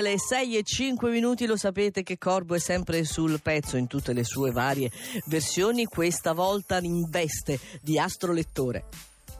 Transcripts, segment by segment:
Le 6 e 5 minuti lo sapete che Corbo è sempre sul pezzo in tutte le sue varie versioni, questa volta in veste di astrolettore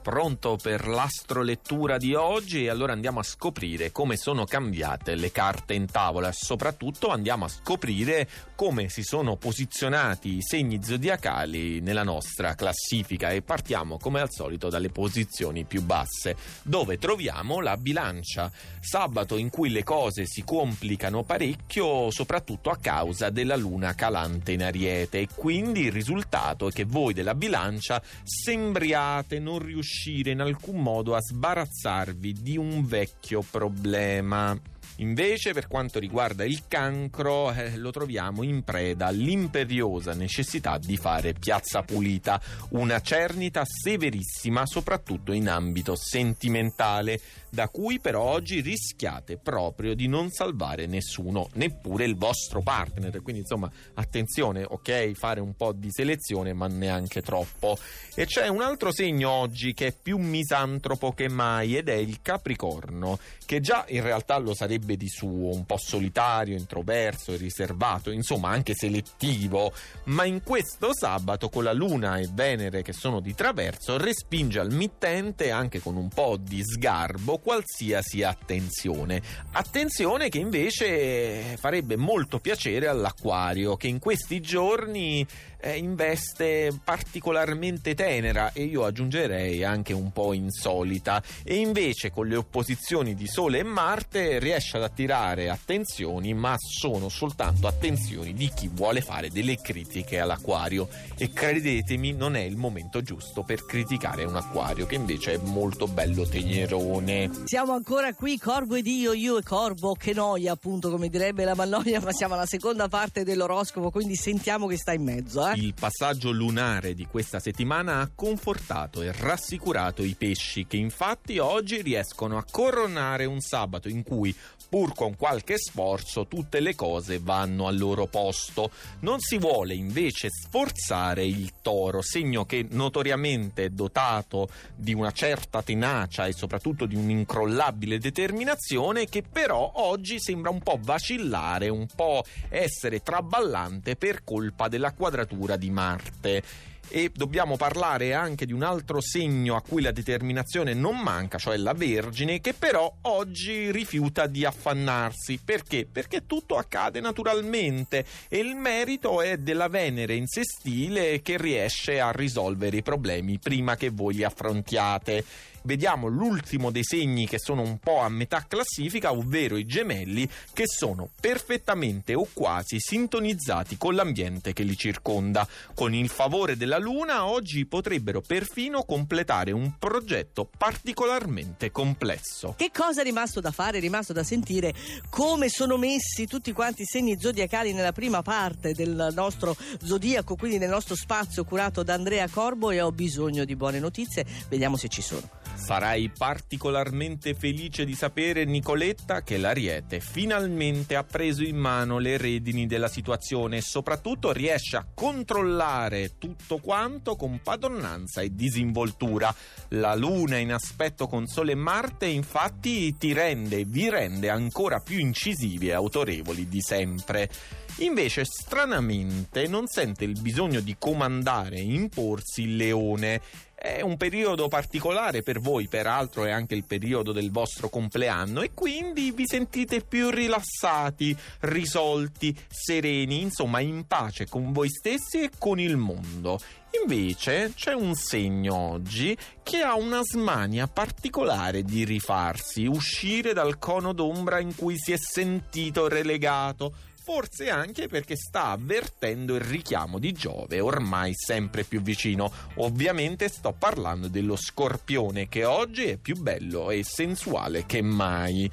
pronto per l'astrolettura di oggi. E allora andiamo a scoprire come sono cambiate le carte in tavola. Soprattutto andiamo a scoprire come si sono posizionati i segni zodiacali nella nostra classifica. E partiamo come al solito dalle posizioni più basse dove troviamo la bilancia. Sabato in cui le cose si complicano parecchio soprattutto a causa della luna calante in ariete. E quindi il risultato è che voi della bilancia sembriate non riuscire riuscire in alcun modo a sbarazzarvi di un vecchio problema. Invece, per quanto riguarda il cancro, eh, lo troviamo in preda all'imperiosa necessità di fare piazza pulita, una cernita severissima, soprattutto in ambito sentimentale, da cui però oggi rischiate proprio di non salvare nessuno, neppure il vostro partner. Quindi, insomma, attenzione, ok, fare un po' di selezione, ma neanche troppo. E c'è un altro segno oggi che è più misantropo che mai ed è il Capricorno, che già in realtà lo sarebbe sarebbe di suo un po' solitario, introverso, riservato, insomma anche selettivo, ma in questo sabato con la Luna e Venere che sono di traverso respinge al mittente anche con un po' di sgarbo qualsiasi attenzione. Attenzione che invece farebbe molto piacere all'Aquario che in questi giorni eh, investe particolarmente tenera e io aggiungerei anche un po' insolita e invece con le opposizioni di Sole e Marte riesce ad attirare attenzioni ma sono soltanto attenzioni di chi vuole fare delle critiche all'acquario e credetemi non è il momento giusto per criticare un acquario che invece è molto bello tenerone siamo ancora qui Corvo ed io io e Corvo che noia appunto come direbbe la Mallonia ma siamo alla seconda parte dell'oroscopo quindi sentiamo che sta in mezzo eh? Il passaggio lunare di questa settimana ha confortato e rassicurato i pesci che infatti oggi riescono a coronare un sabato in cui pur con qualche sforzo tutte le cose vanno al loro posto. Non si vuole invece sforzare il toro, segno che notoriamente è dotato di una certa tenacia e soprattutto di un'incrollabile determinazione che però oggi sembra un po' vacillare, un po' essere traballante per colpa della quadratura di Marte e dobbiamo parlare anche di un altro segno a cui la determinazione non manca, cioè la Vergine, che però oggi rifiuta di affannarsi. Perché? Perché tutto accade naturalmente e il merito è della Venere in sestile che riesce a risolvere i problemi prima che voi li affrontiate vediamo l'ultimo dei segni che sono un po' a metà classifica, ovvero i gemelli che sono perfettamente o quasi sintonizzati con l'ambiente che li circonda. Con il favore della Luna oggi potrebbero perfino completare un progetto particolarmente complesso. Che cosa è rimasto da fare? È rimasto da sentire come sono messi tutti quanti i segni zodiacali nella prima parte del nostro zodiaco, quindi nel nostro spazio curato da Andrea Corbo e ho bisogno di buone notizie. Vediamo se ci sono. Sarai particolarmente felice di sapere, Nicoletta, che l'Ariete finalmente ha preso in mano le redini della situazione e soprattutto riesce a controllare tutto quanto con padronanza e disinvoltura. La Luna in aspetto con Sole e Marte infatti ti rende, vi rende ancora più incisivi e autorevoli di sempre. Invece, stranamente, non sente il bisogno di comandare e imporsi il leone è un periodo particolare per voi, peraltro è anche il periodo del vostro compleanno e quindi vi sentite più rilassati, risolti, sereni, insomma in pace con voi stessi e con il mondo. Invece c'è un segno oggi che ha una smania particolare di rifarsi, uscire dal cono d'ombra in cui si è sentito relegato forse anche perché sta avvertendo il richiamo di Giove ormai sempre più vicino. Ovviamente sto parlando dello scorpione che oggi è più bello e sensuale che mai.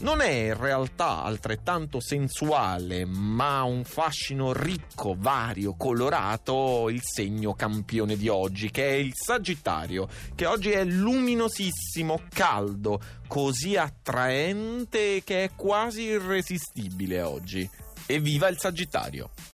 Non è in realtà altrettanto sensuale, ma un fascino ricco, vario, colorato il segno campione di oggi, che è il Sagittario, che oggi è luminosissimo, caldo, così attraente che è quasi irresistibile oggi. Evviva il Sagittario!